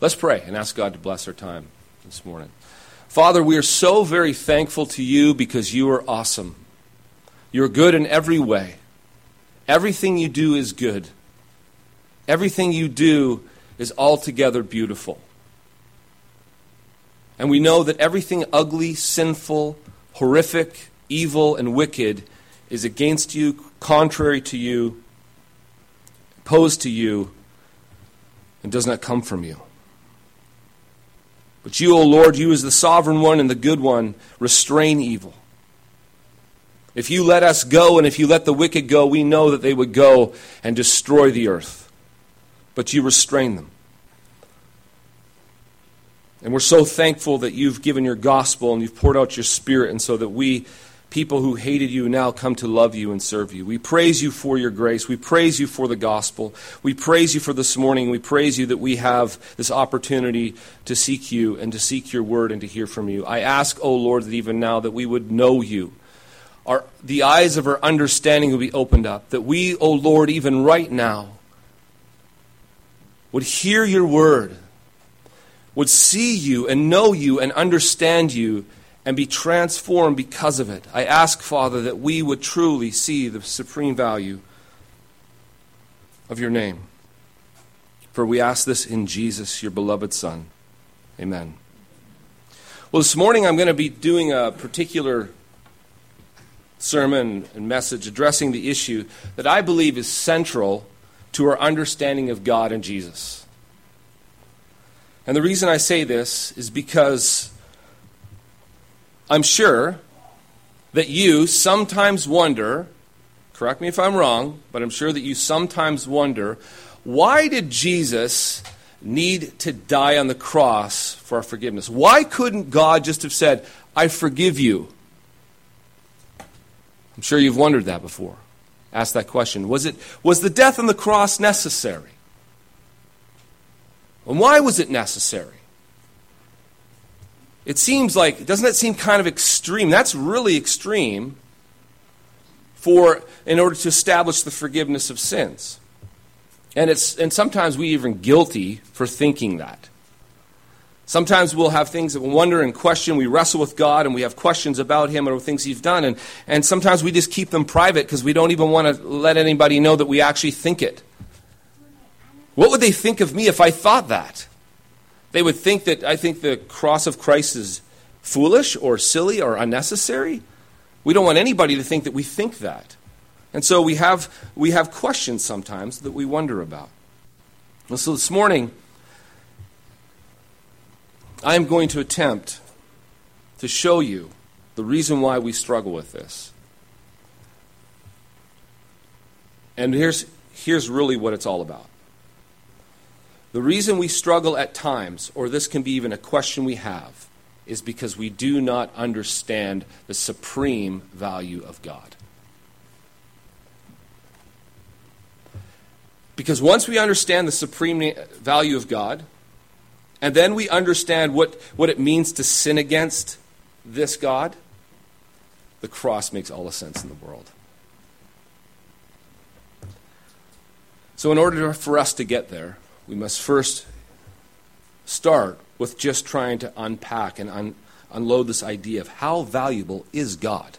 Let's pray and ask God to bless our time this morning. Father, we are so very thankful to you because you are awesome. You're good in every way. Everything you do is good. Everything you do is altogether beautiful. And we know that everything ugly, sinful, horrific, evil, and wicked is against you, contrary to you, opposed to you, and does not come from you. But you, O Lord, you as the sovereign one and the good one, restrain evil. If you let us go and if you let the wicked go, we know that they would go and destroy the earth. But you restrain them. And we're so thankful that you've given your gospel and you've poured out your spirit, and so that we people who hated you now come to love you and serve you. We praise you for your grace. We praise you for the gospel. We praise you for this morning. We praise you that we have this opportunity to seek you and to seek your word and to hear from you. I ask, O oh Lord, that even now that we would know you. Our, the eyes of our understanding will be opened up. That we, O oh Lord, even right now, would hear your word, would see you and know you and understand you and be transformed because of it. I ask, Father, that we would truly see the supreme value of your name. For we ask this in Jesus, your beloved Son. Amen. Well, this morning I'm going to be doing a particular sermon and message addressing the issue that I believe is central to our understanding of God and Jesus. And the reason I say this is because I'm sure that you sometimes wonder, correct me if I'm wrong, but I'm sure that you sometimes wonder, why did Jesus need to die on the cross for our forgiveness? Why couldn't God just have said, I forgive you? I'm sure you've wondered that before. Ask that question. Was, it, was the death on the cross necessary? And why was it necessary? It seems like, doesn't that seem kind of extreme? That's really extreme for, in order to establish the forgiveness of sins. And, it's, and sometimes we even guilty for thinking that. Sometimes we'll have things that we wonder and question. We wrestle with God and we have questions about Him or things He's done. And, and sometimes we just keep them private because we don't even want to let anybody know that we actually think it. What would they think of me if I thought that? They would think that I think the cross of Christ is foolish or silly or unnecessary. We don't want anybody to think that we think that. And so we have, we have questions sometimes that we wonder about. And so this morning, I am going to attempt to show you the reason why we struggle with this. And here's, here's really what it's all about. The reason we struggle at times, or this can be even a question we have, is because we do not understand the supreme value of God. Because once we understand the supreme value of God, and then we understand what, what it means to sin against this God, the cross makes all the sense in the world. So, in order for us to get there, we must first start with just trying to unpack and un- unload this idea of how valuable is God?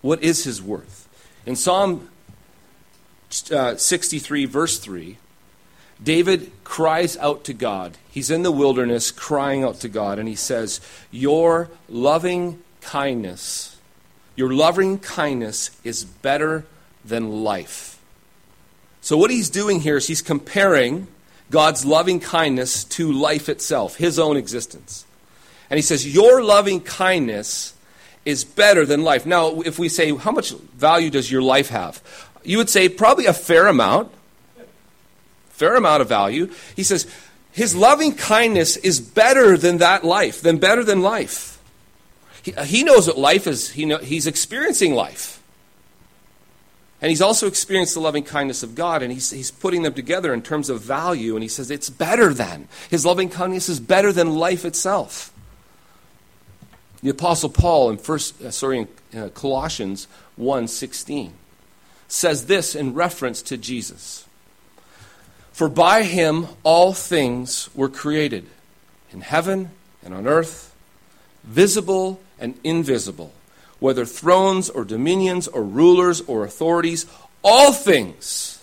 What is his worth? In Psalm uh, 63, verse 3, David cries out to God. He's in the wilderness crying out to God, and he says, Your loving kindness, your loving kindness is better than life. So, what he's doing here is he's comparing God's loving kindness to life itself, his own existence. And he says, Your loving kindness is better than life. Now, if we say, How much value does your life have? You would say, Probably a fair amount. Fair amount of value. He says, His loving kindness is better than that life, than better than life. He, he knows what life is, he know, he's experiencing life. And he's also experienced the loving kindness of God, and he's, he's putting them together in terms of value, and he says it's better than. His loving kindness is better than life itself. The Apostle Paul in first, uh, sorry, in uh, Colossians 1.16 says this in reference to Jesus. For by him all things were created, in heaven and on earth, visible and invisible, whether thrones or dominions or rulers or authorities, all things,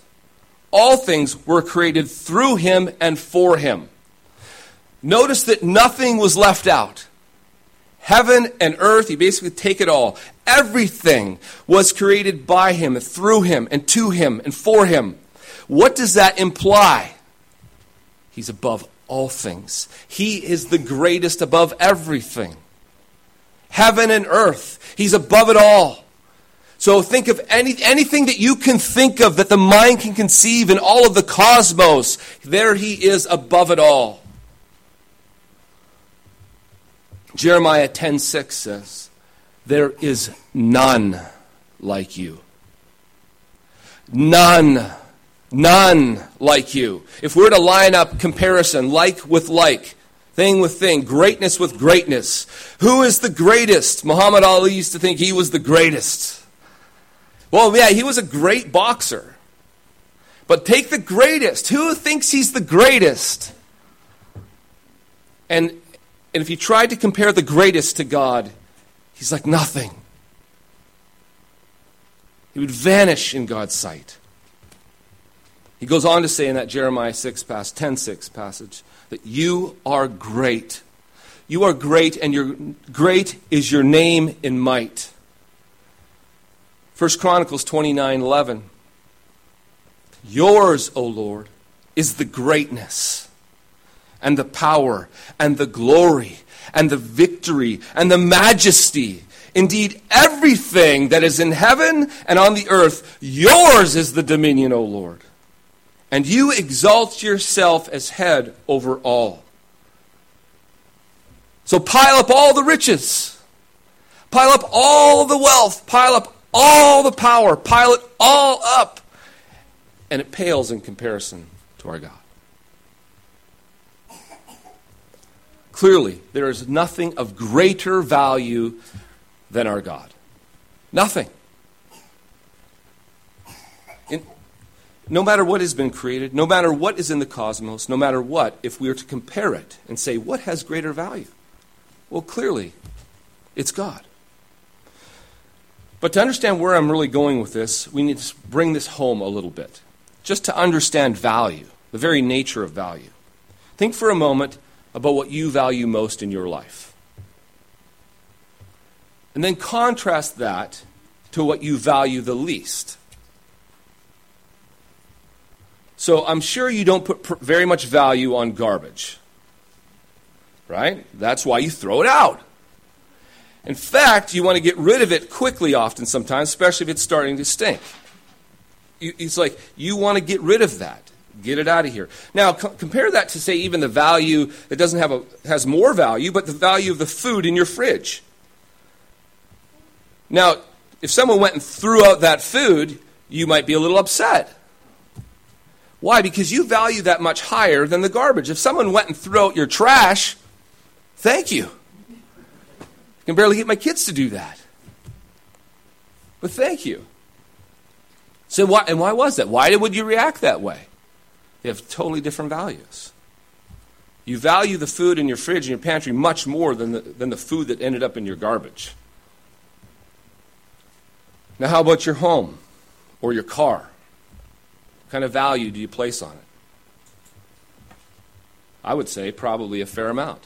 all things were created through him and for him. Notice that nothing was left out. Heaven and earth, you basically take it all. Everything was created by him, and through him, and to him, and for him. What does that imply? He's above all things. He is the greatest above everything. Heaven and earth. He's above it all. So think of any, anything that you can think of that the mind can conceive in all of the cosmos. There he is above it all. Jeremiah 10:6 says, "There is none like you." None. None like you. If we're to line up comparison, like with like, thing with thing, greatness with greatness, who is the greatest? Muhammad Ali used to think he was the greatest. Well, yeah, he was a great boxer. But take the greatest. Who thinks he's the greatest? And and if you tried to compare the greatest to God, he's like nothing. He would vanish in God's sight. He goes on to say in that Jeremiah 6 pass, 10 6 passage that you are great. You are great, and your great is your name in might. 1 Chronicles 29 11. Yours, O Lord, is the greatness and the power and the glory and the victory and the majesty. Indeed, everything that is in heaven and on the earth, yours is the dominion, O Lord. And you exalt yourself as head over all. So pile up all the riches, pile up all the wealth, pile up all the power, pile it all up, and it pales in comparison to our God. Clearly, there is nothing of greater value than our God. Nothing. No matter what has been created, no matter what is in the cosmos, no matter what, if we are to compare it and say, what has greater value? Well, clearly, it's God. But to understand where I'm really going with this, we need to bring this home a little bit. Just to understand value, the very nature of value. Think for a moment about what you value most in your life. And then contrast that to what you value the least. So I'm sure you don't put very much value on garbage. Right? That's why you throw it out. In fact, you want to get rid of it quickly, often, sometimes, especially if it's starting to stink. It's like you want to get rid of that. Get it out of here. Now, co- compare that to, say, even the value that doesn't have a, has more value, but the value of the food in your fridge. Now, if someone went and threw out that food, you might be a little upset. Why? Because you value that much higher than the garbage. If someone went and threw out your trash, thank you. I can barely get my kids to do that. But thank you. So why, and why was that? Why would you react that way? They have totally different values. You value the food in your fridge and your pantry much more than the, than the food that ended up in your garbage. Now, how about your home or your car? Kind of value do you place on it? I would say probably a fair amount.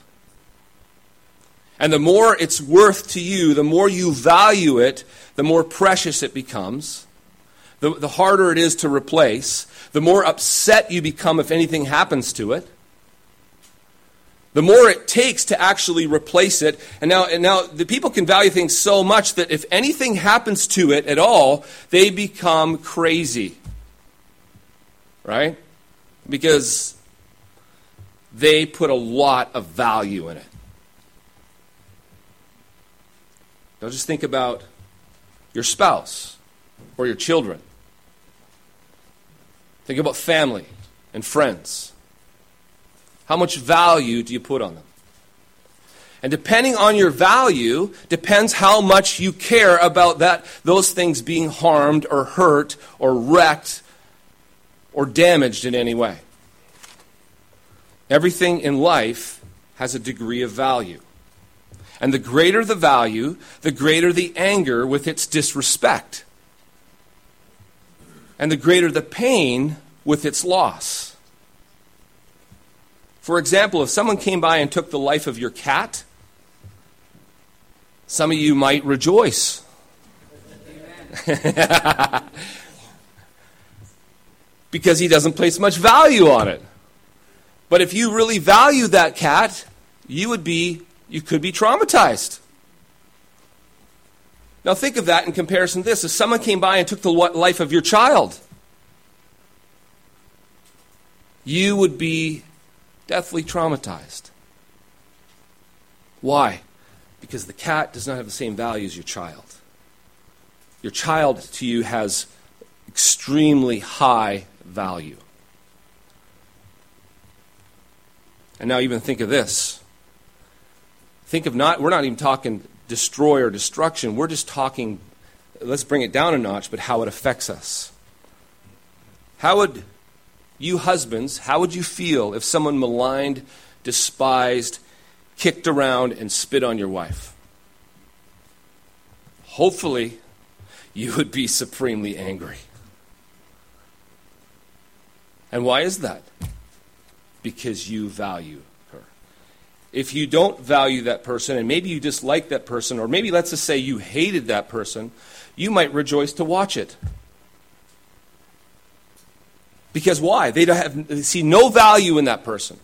And the more it's worth to you, the more you value it, the more precious it becomes, the, the harder it is to replace, the more upset you become if anything happens to it. The more it takes to actually replace it. And now, and now the people can value things so much that if anything happens to it at all, they become crazy. Right? Because they put a lot of value in it. Now just think about your spouse or your children. Think about family and friends. How much value do you put on them? And depending on your value, depends how much you care about that, those things being harmed or hurt or wrecked or damaged in any way. Everything in life has a degree of value. And the greater the value, the greater the anger with its disrespect. And the greater the pain with its loss. For example, if someone came by and took the life of your cat, some of you might rejoice. because he doesn't place much value on it. But if you really value that cat, you would be you could be traumatized. Now think of that in comparison to this. If someone came by and took the life of your child, you would be deathly traumatized. Why? Because the cat does not have the same value as your child. Your child to you has extremely high value. And now, even think of this. Think of not, we're not even talking destroy or destruction. We're just talking, let's bring it down a notch, but how it affects us. How would you husbands, how would you feel if someone maligned, despised, kicked around, and spit on your wife? Hopefully, you would be supremely angry. And why is that? Because you value her. If you don't value that person, and maybe you dislike that person, or maybe let's just say you hated that person, you might rejoice to watch it. Because why? They, don't have, they see no value in that person.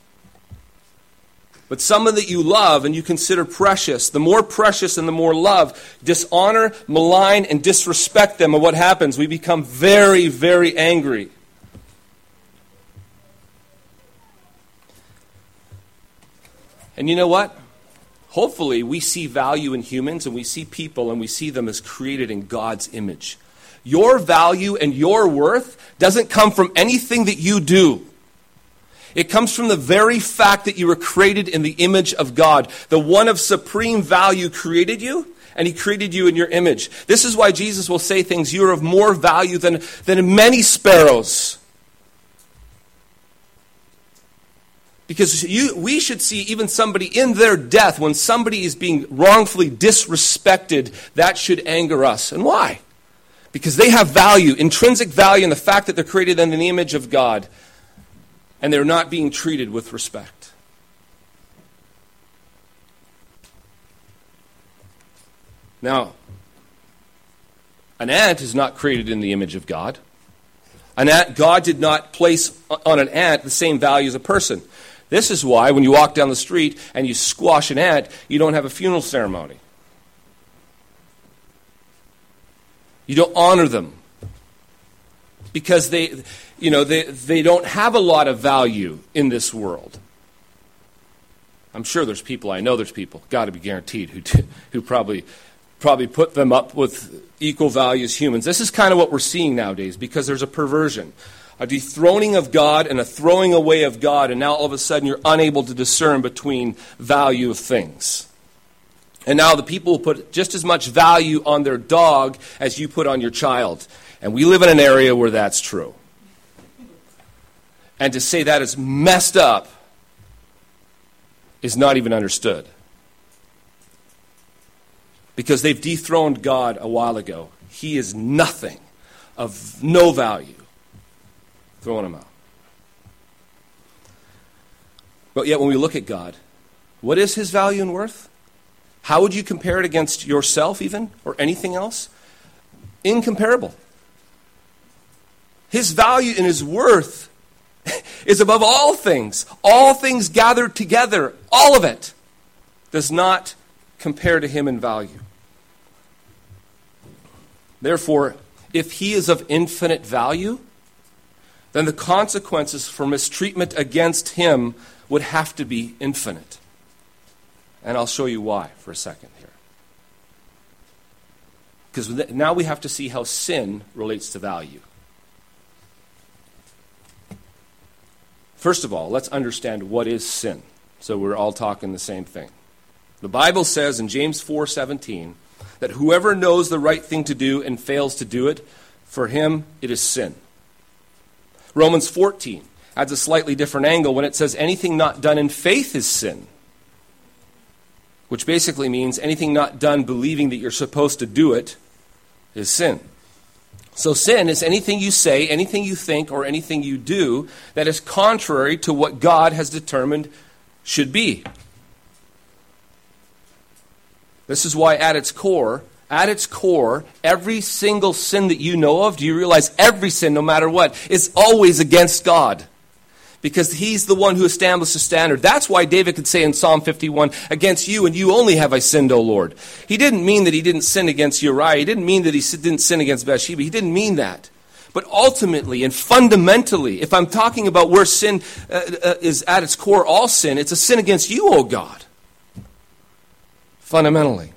But someone that you love and you consider precious, the more precious and the more love, dishonor, malign, and disrespect them. And what happens? We become very, very angry. And you know what? Hopefully, we see value in humans and we see people and we see them as created in God's image. Your value and your worth doesn't come from anything that you do. It comes from the very fact that you were created in the image of God. The one of supreme value created you, and he created you in your image. This is why Jesus will say things, you are of more value than, than many sparrows. Because you, we should see even somebody in their death, when somebody is being wrongfully disrespected, that should anger us. And why? because they have value, intrinsic value in the fact that they're created in the image of God and they're not being treated with respect. Now, an ant is not created in the image of God. An ant, God did not place on an ant the same value as a person. This is why when you walk down the street and you squash an ant, you don't have a funeral ceremony. You don't honor them because they, you know, they, they don't have a lot of value in this world. I'm sure there's people, I know there's people, got to be guaranteed, who, who probably, probably put them up with equal value as humans. This is kind of what we're seeing nowadays because there's a perversion, a dethroning of God and a throwing away of God, and now all of a sudden you're unable to discern between value of things. And now the people will put just as much value on their dog as you put on your child. And we live in an area where that's true. And to say that is messed up is not even understood. Because they've dethroned God a while ago. He is nothing, of no value. Throwing them out. But yet, when we look at God, what is his value and worth? How would you compare it against yourself, even, or anything else? Incomparable. His value and his worth is above all things. All things gathered together, all of it, does not compare to him in value. Therefore, if he is of infinite value, then the consequences for mistreatment against him would have to be infinite. And I'll show you why for a second here. Because now we have to see how sin relates to value. First of all, let's understand what is sin. So we're all talking the same thing. The Bible says in James 4:17 that whoever knows the right thing to do and fails to do it, for him it is sin. Romans 14 adds a slightly different angle when it says anything not done in faith is sin. Which basically means anything not done believing that you're supposed to do it is sin. So, sin is anything you say, anything you think, or anything you do that is contrary to what God has determined should be. This is why, at its core, at its core, every single sin that you know of, do you realize every sin, no matter what, is always against God? Because he's the one who established the standard. That's why David could say in Psalm 51, Against you and you only have I sinned, O Lord. He didn't mean that he didn't sin against Uriah. He didn't mean that he didn't sin against Bathsheba. He didn't mean that. But ultimately and fundamentally, if I'm talking about where sin uh, uh, is at its core, all sin, it's a sin against you, O God. Fundamentally.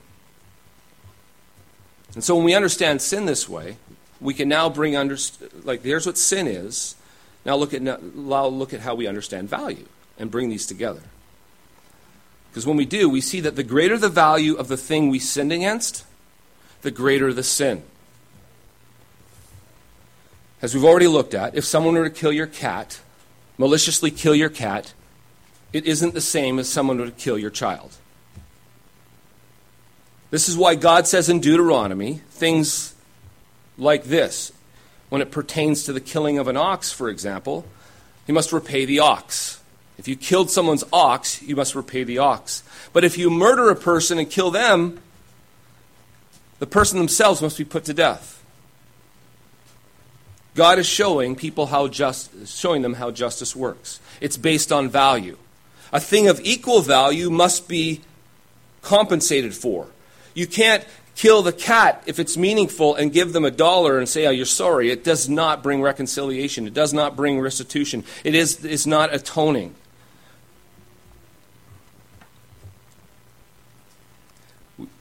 And so when we understand sin this way, we can now bring under like here's what sin is. Now look at now look at how we understand value and bring these together. Because when we do, we see that the greater the value of the thing we sinned against, the greater the sin. As we've already looked at, if someone were to kill your cat, maliciously kill your cat, it isn't the same as someone were to kill your child. This is why God says in Deuteronomy things like this. When it pertains to the killing of an ox, for example, he must repay the ox. If you killed someone's ox, you must repay the ox. But if you murder a person and kill them, the person themselves must be put to death. God is showing people how just showing them how justice works. It's based on value. A thing of equal value must be compensated for. You can't kill the cat if it's meaningful and give them a dollar and say, oh, you're sorry. It does not bring reconciliation. It does not bring restitution. It is, is not atoning.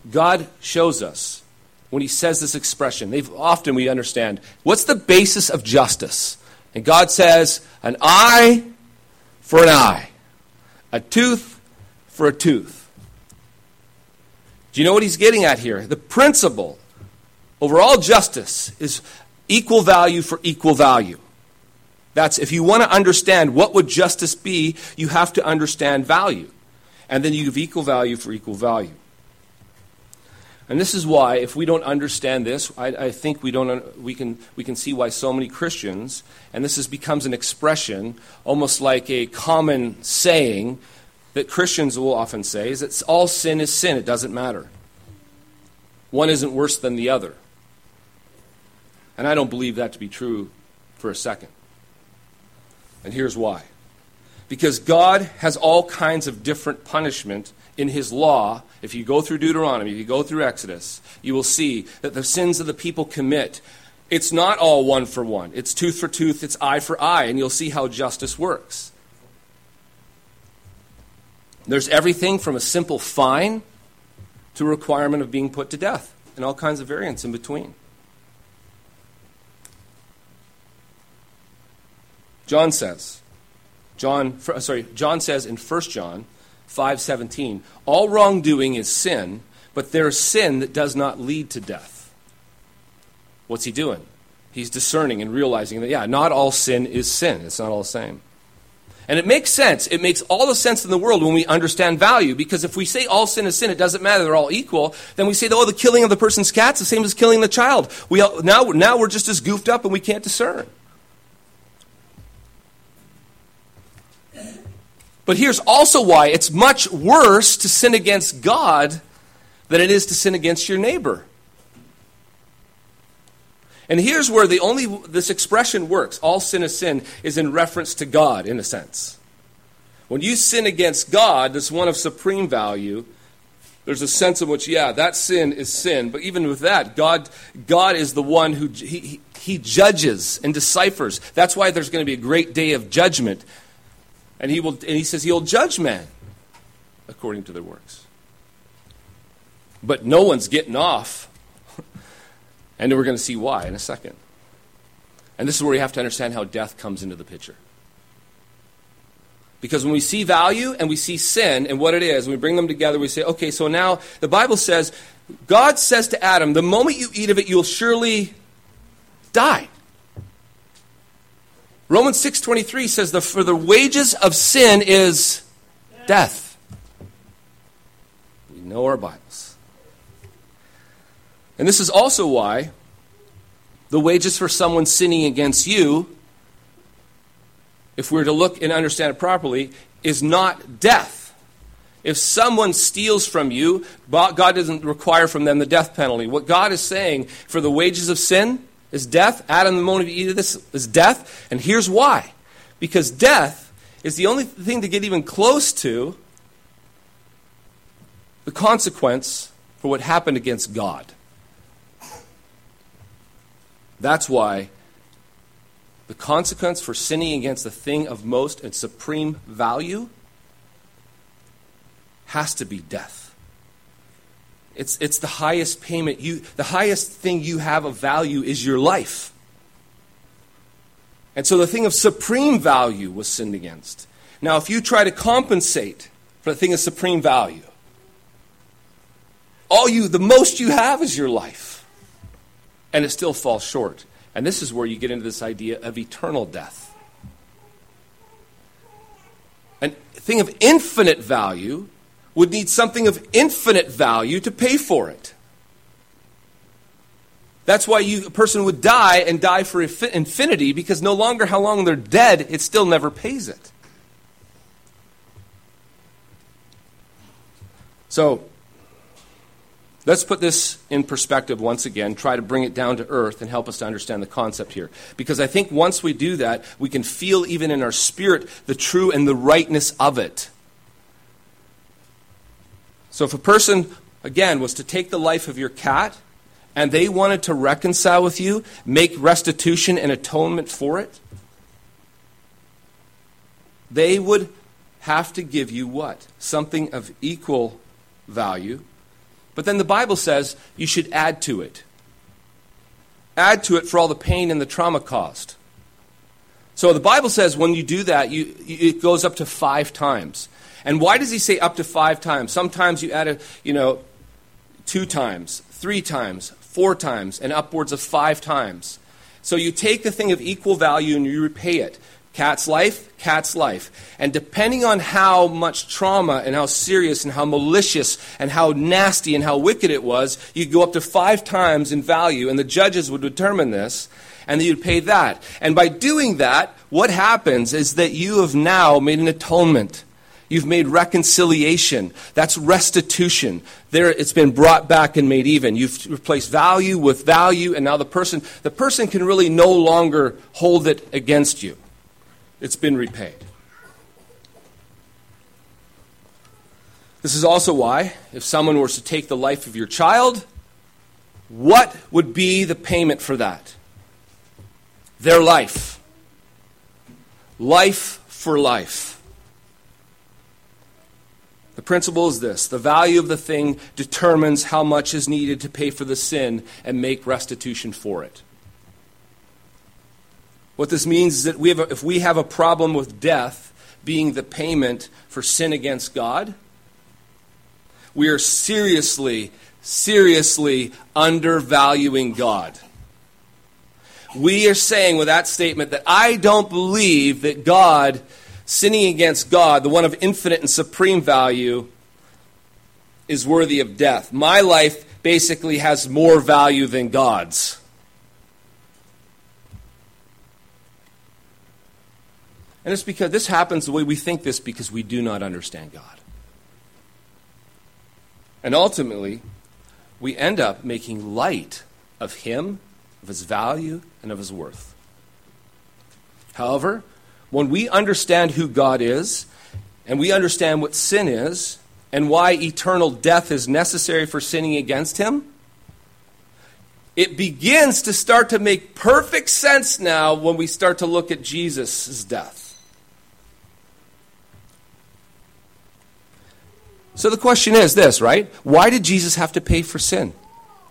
God shows us when he says this expression. They've, often we understand what's the basis of justice? And God says, an eye for an eye, a tooth for a tooth. Do you know what he's getting at here? The principle over all justice is equal value for equal value. That's if you want to understand what would justice be, you have to understand value. And then you give equal value for equal value. And this is why, if we don't understand this, I, I, think we, don't, we, can, we can see why so many Christians, and this is, becomes an expression, almost like a common saying, that Christians will often say is that all sin is sin. It doesn't matter. One isn't worse than the other. And I don't believe that to be true for a second. And here's why. Because God has all kinds of different punishment in His law. If you go through Deuteronomy, if you go through Exodus, you will see that the sins of the people commit, it's not all one for one. It's tooth for tooth, it's eye for eye, and you'll see how justice works. There's everything from a simple fine to a requirement of being put to death, and all kinds of variants in between. John says, John, uh, sorry, John says in 1 John 5:17, all wrongdoing is sin, but there is sin that does not lead to death. What's he doing? He's discerning and realizing that yeah, not all sin is sin. It's not all the same. And it makes sense. It makes all the sense in the world when we understand value. Because if we say all sin is sin, it doesn't matter, they're all equal, then we say, oh, the killing of the person's cat's the same as killing the child. We all, now, now we're just as goofed up and we can't discern. But here's also why it's much worse to sin against God than it is to sin against your neighbor. And here's where the only this expression works. All sin is sin is in reference to God in a sense. When you sin against God, that's one of supreme value. There's a sense in which, yeah, that sin is sin. But even with that, God, God is the one who he, he judges and deciphers. That's why there's going to be a great day of judgment. And he, will, and he says he'll judge man according to their works. But no one's getting off and we're going to see why in a second. And this is where we have to understand how death comes into the picture. Because when we see value and we see sin and what it is, and we bring them together, we say, okay, so now the Bible says, God says to Adam, the moment you eat of it, you'll surely die. Romans 6:23 says the for the wages of sin is death. We know our Bibles. And this is also why the wages for someone sinning against you if we were to look and understand it properly is not death. If someone steals from you, God doesn't require from them the death penalty. What God is saying for the wages of sin is death. Adam, and the moment you eat of this, is death. And here's why. Because death is the only thing to get even close to the consequence for what happened against God. That's why the consequence for sinning against the thing of most and supreme value has to be death. It's, it's the highest payment you, the highest thing you have of value is your life. And so the thing of supreme value was sinned against. Now, if you try to compensate for the thing of supreme value, all you, the most you have is your life. And it still falls short. And this is where you get into this idea of eternal death. A thing of infinite value would need something of infinite value to pay for it. That's why you, a person would die and die for infinity because no longer how long they're dead, it still never pays it. So, let's put this in perspective once again, try to bring it down to earth and help us to understand the concept here. Because I think once we do that, we can feel even in our spirit the true and the rightness of it. So if a person, again, was to take the life of your cat and they wanted to reconcile with you, make restitution and atonement for it, they would have to give you what? Something of equal value. But then the Bible says you should add to it. Add to it for all the pain and the trauma caused. So the Bible says when you do that, you, it goes up to five times. And why does he say up to five times? Sometimes you add a, you know, two times, three times, four times, and upwards of five times. So you take the thing of equal value and you repay it. Cat's life, cat's life. And depending on how much trauma and how serious and how malicious and how nasty and how wicked it was, you'd go up to five times in value, and the judges would determine this, and then you'd pay that. And by doing that, what happens is that you have now made an atonement. You've made reconciliation. That's restitution. There, it's been brought back and made even. You've replaced value with value, and now the person, the person can really no longer hold it against you. It's been repaid. This is also why, if someone were to take the life of your child, what would be the payment for that? Their life. Life for life. The principle is this the value of the thing determines how much is needed to pay for the sin and make restitution for it. What this means is that we a, if we have a problem with death being the payment for sin against God, we are seriously, seriously undervaluing God. We are saying with that statement that I don't believe that God sinning against God, the one of infinite and supreme value, is worthy of death. My life basically has more value than God's. And it's because this happens the way we think this because we do not understand God. And ultimately, we end up making light of Him, of His value, and of His worth. However, when we understand who God is, and we understand what sin is, and why eternal death is necessary for sinning against Him, it begins to start to make perfect sense now when we start to look at Jesus' death. So the question is this, right? Why did Jesus have to pay for sin?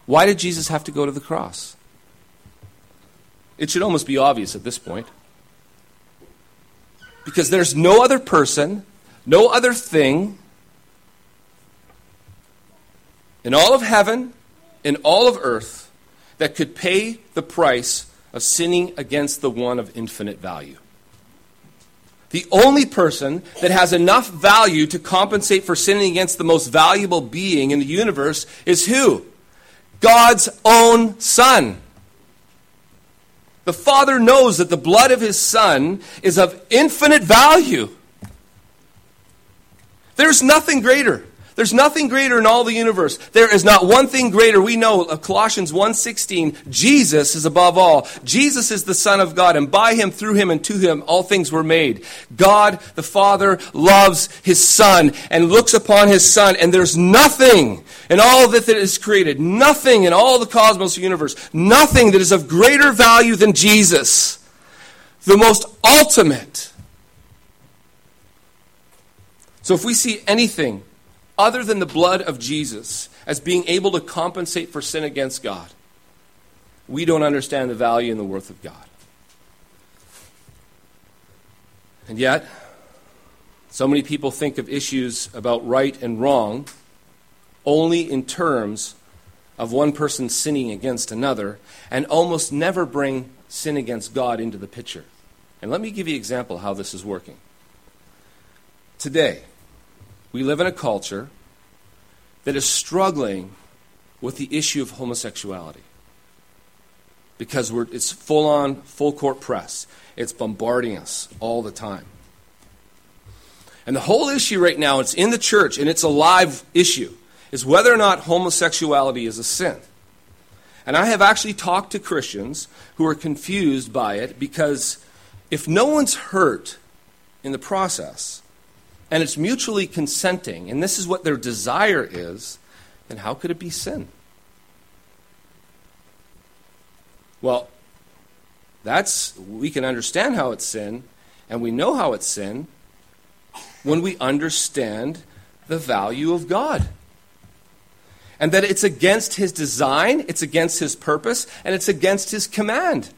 Why did Jesus have to go to the cross? It should almost be obvious at this point. Because there's no other person, no other thing in all of heaven, in all of earth, that could pay the price of sinning against the one of infinite value. The only person that has enough value to compensate for sinning against the most valuable being in the universe is who? God's own Son. The Father knows that the blood of His Son is of infinite value. There's nothing greater. There's nothing greater in all the universe. There is not one thing greater. We know of Colossians 1:16, Jesus is above all. Jesus is the Son of God, and by him, through him, and to him all things were made. God the Father loves his Son and looks upon his Son, and there's nothing in all that is created, nothing in all the cosmos universe, nothing that is of greater value than Jesus. The most ultimate. So if we see anything other than the blood of Jesus as being able to compensate for sin against God, we don't understand the value and the worth of God. And yet, so many people think of issues about right and wrong only in terms of one person sinning against another and almost never bring sin against God into the picture. And let me give you an example of how this is working. Today, we live in a culture that is struggling with the issue of homosexuality because it's full on, full court press. It's bombarding us all the time. And the whole issue right now, it's in the church and it's a live issue, is whether or not homosexuality is a sin. And I have actually talked to Christians who are confused by it because if no one's hurt in the process, and it's mutually consenting, and this is what their desire is, then how could it be sin? Well, that's we can understand how it's sin, and we know how it's sin when we understand the value of God. And that it's against his design, it's against his purpose, and it's against his command.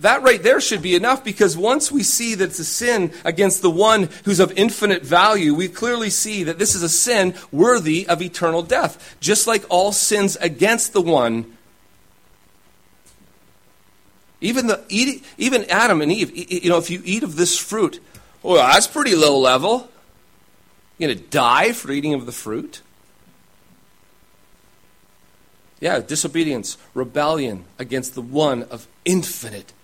That right there should be enough because once we see that it's a sin against the one who's of infinite value, we clearly see that this is a sin worthy of eternal death. Just like all sins against the one. Even, the, even Adam and Eve, you know, if you eat of this fruit, well, that's pretty low level. You're going to die for eating of the fruit? Yeah, disobedience, rebellion against the one of infinite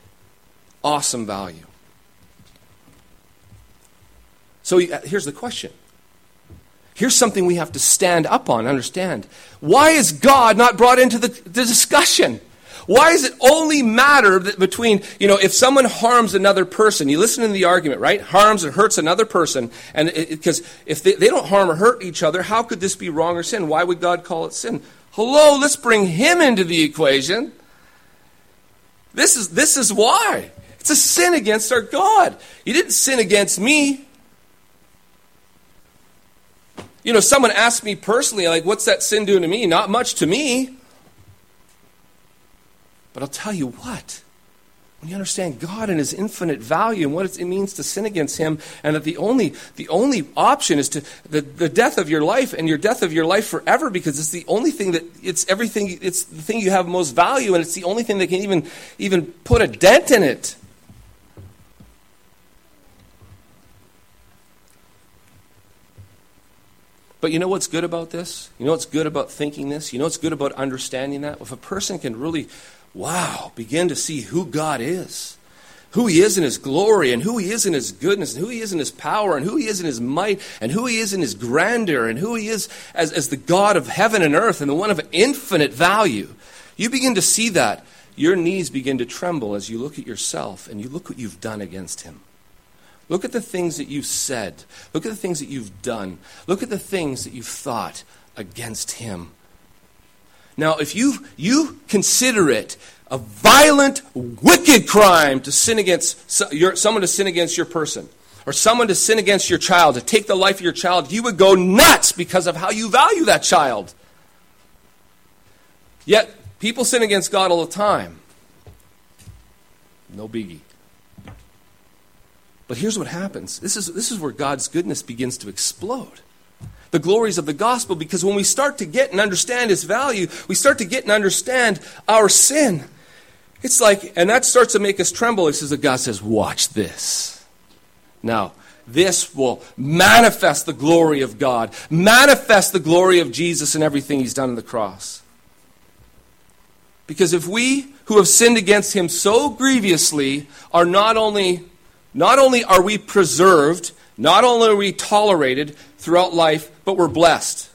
awesome value. So uh, here's the question. Here's something we have to stand up on, understand. Why is God not brought into the, the discussion? Why does it only matter that between, you know, if someone harms another person, you listen to the argument, right? Harms or hurts another person, and because if they, they don't harm or hurt each other, how could this be wrong or sin? Why would God call it sin? Hello, let's bring him into the equation. This is, this is why. It's a sin against our God. You didn't sin against me. You know, someone asked me personally, like, what's that sin doing to me? Not much to me. But I'll tell you what. When you understand God and His infinite value and what it means to sin against Him, and that the only, the only option is to the, the death of your life and your death of your life forever, because it's the only thing that it's everything. It's the thing you have most value, and it's the only thing that can even even put a dent in it. But you know what's good about this? You know what's good about thinking this? You know what's good about understanding that? If a person can really, wow, begin to see who God is, who He is in His glory, and who He is in His goodness, and who He is in His power, and who He is in His might, and who He is in His grandeur, and who He is as, as the God of heaven and earth, and the one of infinite value, you begin to see that. Your knees begin to tremble as you look at yourself and you look what you've done against Him. Look at the things that you've said. Look at the things that you've done. Look at the things that you've thought against him. Now, if you, you consider it a violent, wicked crime to sin against your, someone to sin against your person, or someone to sin against your child, to take the life of your child, you would go nuts because of how you value that child. Yet, people sin against God all the time. No biggie. But here's what happens this is, this is where God's goodness begins to explode. The glories of the gospel, because when we start to get and understand its value, we start to get and understand our sin. It's like, and that starts to make us tremble. He says that God says, Watch this. Now, this will manifest the glory of God, manifest the glory of Jesus and everything he's done on the cross. Because if we who have sinned against him so grievously are not only not only are we preserved, not only are we tolerated throughout life, but we're blessed.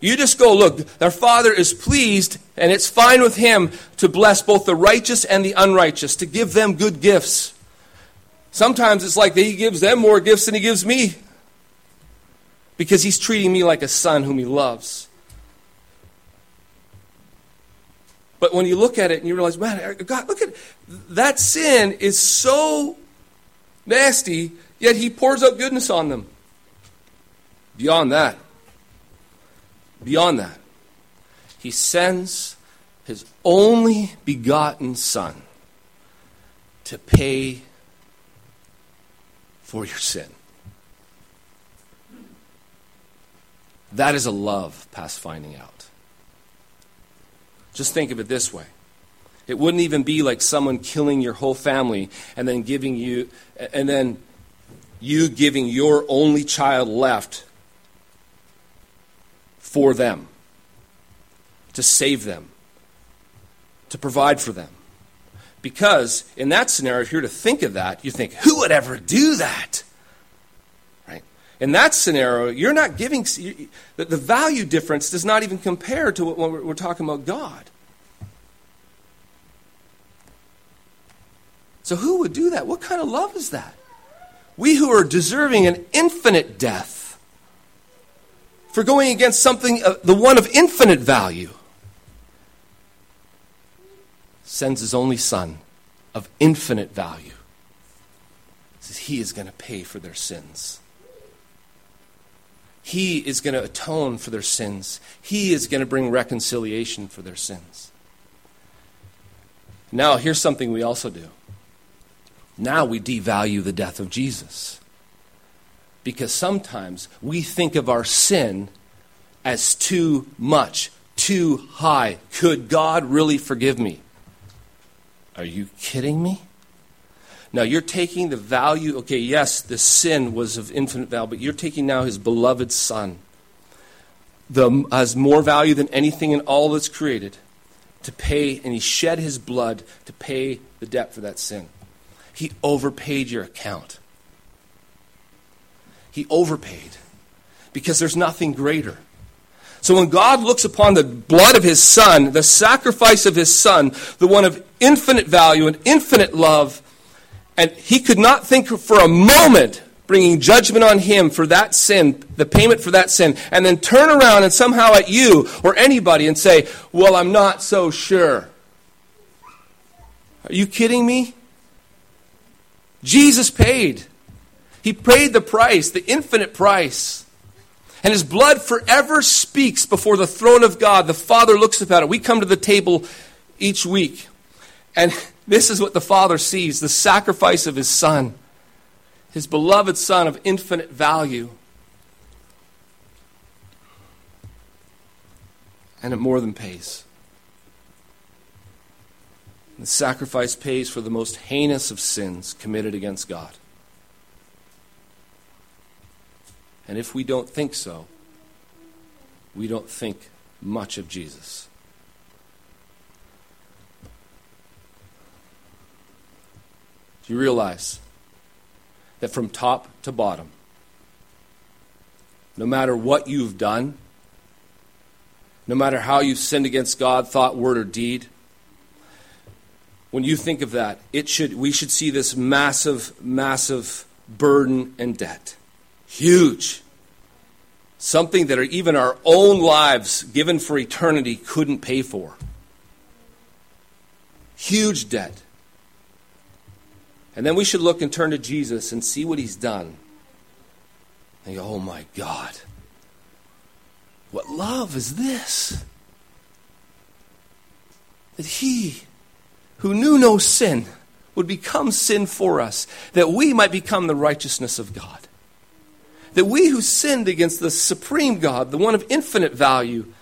You just go, look, our Father is pleased, and it's fine with Him to bless both the righteous and the unrighteous, to give them good gifts. Sometimes it's like He gives them more gifts than He gives me because He's treating me like a son whom He loves. But when you look at it and you realize, man, God, look at that sin is so nasty, yet he pours out goodness on them. Beyond that, beyond that, he sends his only begotten Son to pay for your sin. That is a love past finding out. Just think of it this way it wouldn't even be like someone killing your whole family and then giving you, and then you giving your only child left for them, to save them, to provide for them. Because in that scenario, if you're to think of that, you think, who would ever do that? Right? In that scenario, you're not giving, the value difference does not even compare to what we're talking about God. So, who would do that? What kind of love is that? We who are deserving an infinite death for going against something, the one of infinite value, sends his only son of infinite value. Says he is going to pay for their sins. He is going to atone for their sins. He is going to bring reconciliation for their sins. Now, here's something we also do now we devalue the death of Jesus. Because sometimes we think of our sin as too much, too high. Could God really forgive me? Are you kidding me? Now you're taking the value, okay, yes, the sin was of infinite value, but you're taking now his beloved son, the, has more value than anything in all that's created, to pay, and he shed his blood to pay the debt for that sin. He overpaid your account. He overpaid because there's nothing greater. So when God looks upon the blood of his son, the sacrifice of his son, the one of infinite value and infinite love, and he could not think for a moment bringing judgment on him for that sin, the payment for that sin, and then turn around and somehow at you or anybody and say, Well, I'm not so sure. Are you kidding me? Jesus paid. He paid the price, the infinite price. And his blood forever speaks before the throne of God. The Father looks at it. We come to the table each week. And this is what the Father sees the sacrifice of his Son, his beloved Son of infinite value. And it more than pays. The sacrifice pays for the most heinous of sins committed against God. And if we don't think so, we don't think much of Jesus. Do you realize that from top to bottom, no matter what you've done, no matter how you've sinned against God, thought, word, or deed, when you think of that, it should, we should see this massive, massive burden and debt. Huge. Something that even our own lives, given for eternity, couldn't pay for. Huge debt. And then we should look and turn to Jesus and see what he's done. And go, oh my God, what love is this? That he who knew no sin would become sin for us, that we might become the righteousness of God. That we who sinned against the supreme God, the one of infinite value,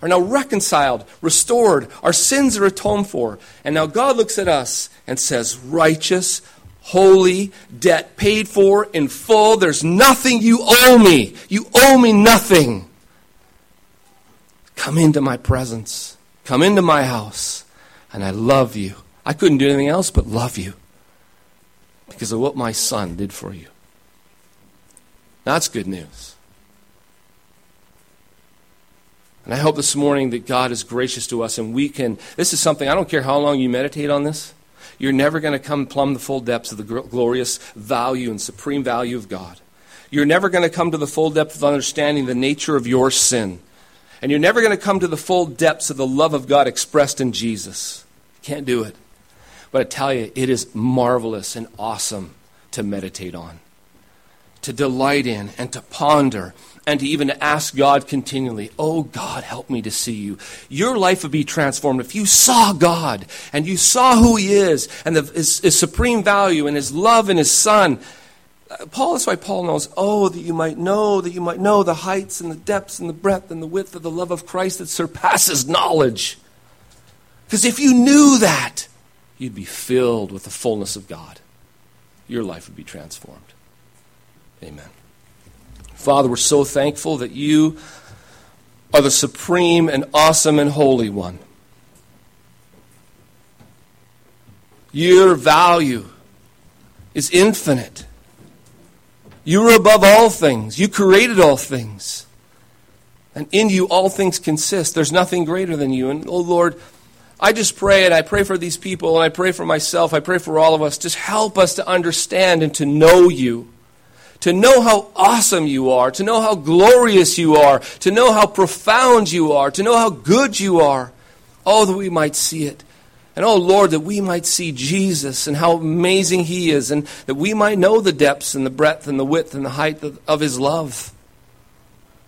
are now reconciled, restored. Our sins are atoned for. And now God looks at us and says, righteous, holy, debt paid for in full. There's nothing you owe me. You owe me nothing. Come into my presence. Come into my house. And I love you. I couldn't do anything else but love you because of what my son did for you. That's good news. And I hope this morning that God is gracious to us and we can. This is something, I don't care how long you meditate on this, you're never going to come plumb the full depths of the glorious value and supreme value of God. You're never going to come to the full depth of understanding the nature of your sin. And you're never going to come to the full depths of the love of God expressed in Jesus. Can't do it. But I tell you, it is marvelous and awesome to meditate on, to delight in, and to ponder and to even ask God continually, Oh God, help me to see you. Your life would be transformed if you saw God and you saw who He is and the, his, his supreme value and His love and His Son. Paul, that's why Paul knows, oh, that you might know, that you might know the heights and the depths and the breadth and the width of the love of Christ that surpasses knowledge. Because if you knew that, you'd be filled with the fullness of God. Your life would be transformed. Amen. Father, we're so thankful that you are the supreme and awesome and holy one. Your value is infinite. You are above all things. You created all things. And in you, all things consist. There's nothing greater than you. And, oh Lord, I just pray, and I pray for these people, and I pray for myself, I pray for all of us. Just help us to understand and to know you to know how awesome you are, to know how glorious you are, to know how profound you are, to know how good you are. Oh, that we might see it. And oh, Lord, that we might see Jesus and how amazing He is, and that we might know the depths and the breadth and the width and the height of, His love.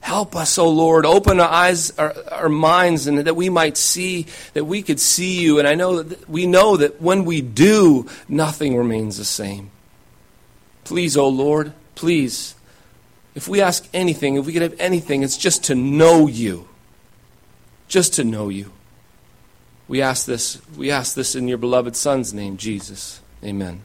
Help us, O oh Lord. Open our eyes, our, our, minds, and that we might see, that we could see you. And I know that we know that when we do, nothing remains the same. Please, O oh Lord, Please, if we ask anything, if we could have anything, it's just to know you. Just to know you. We ask this, we ask this in your beloved Son's name, Jesus. Amen.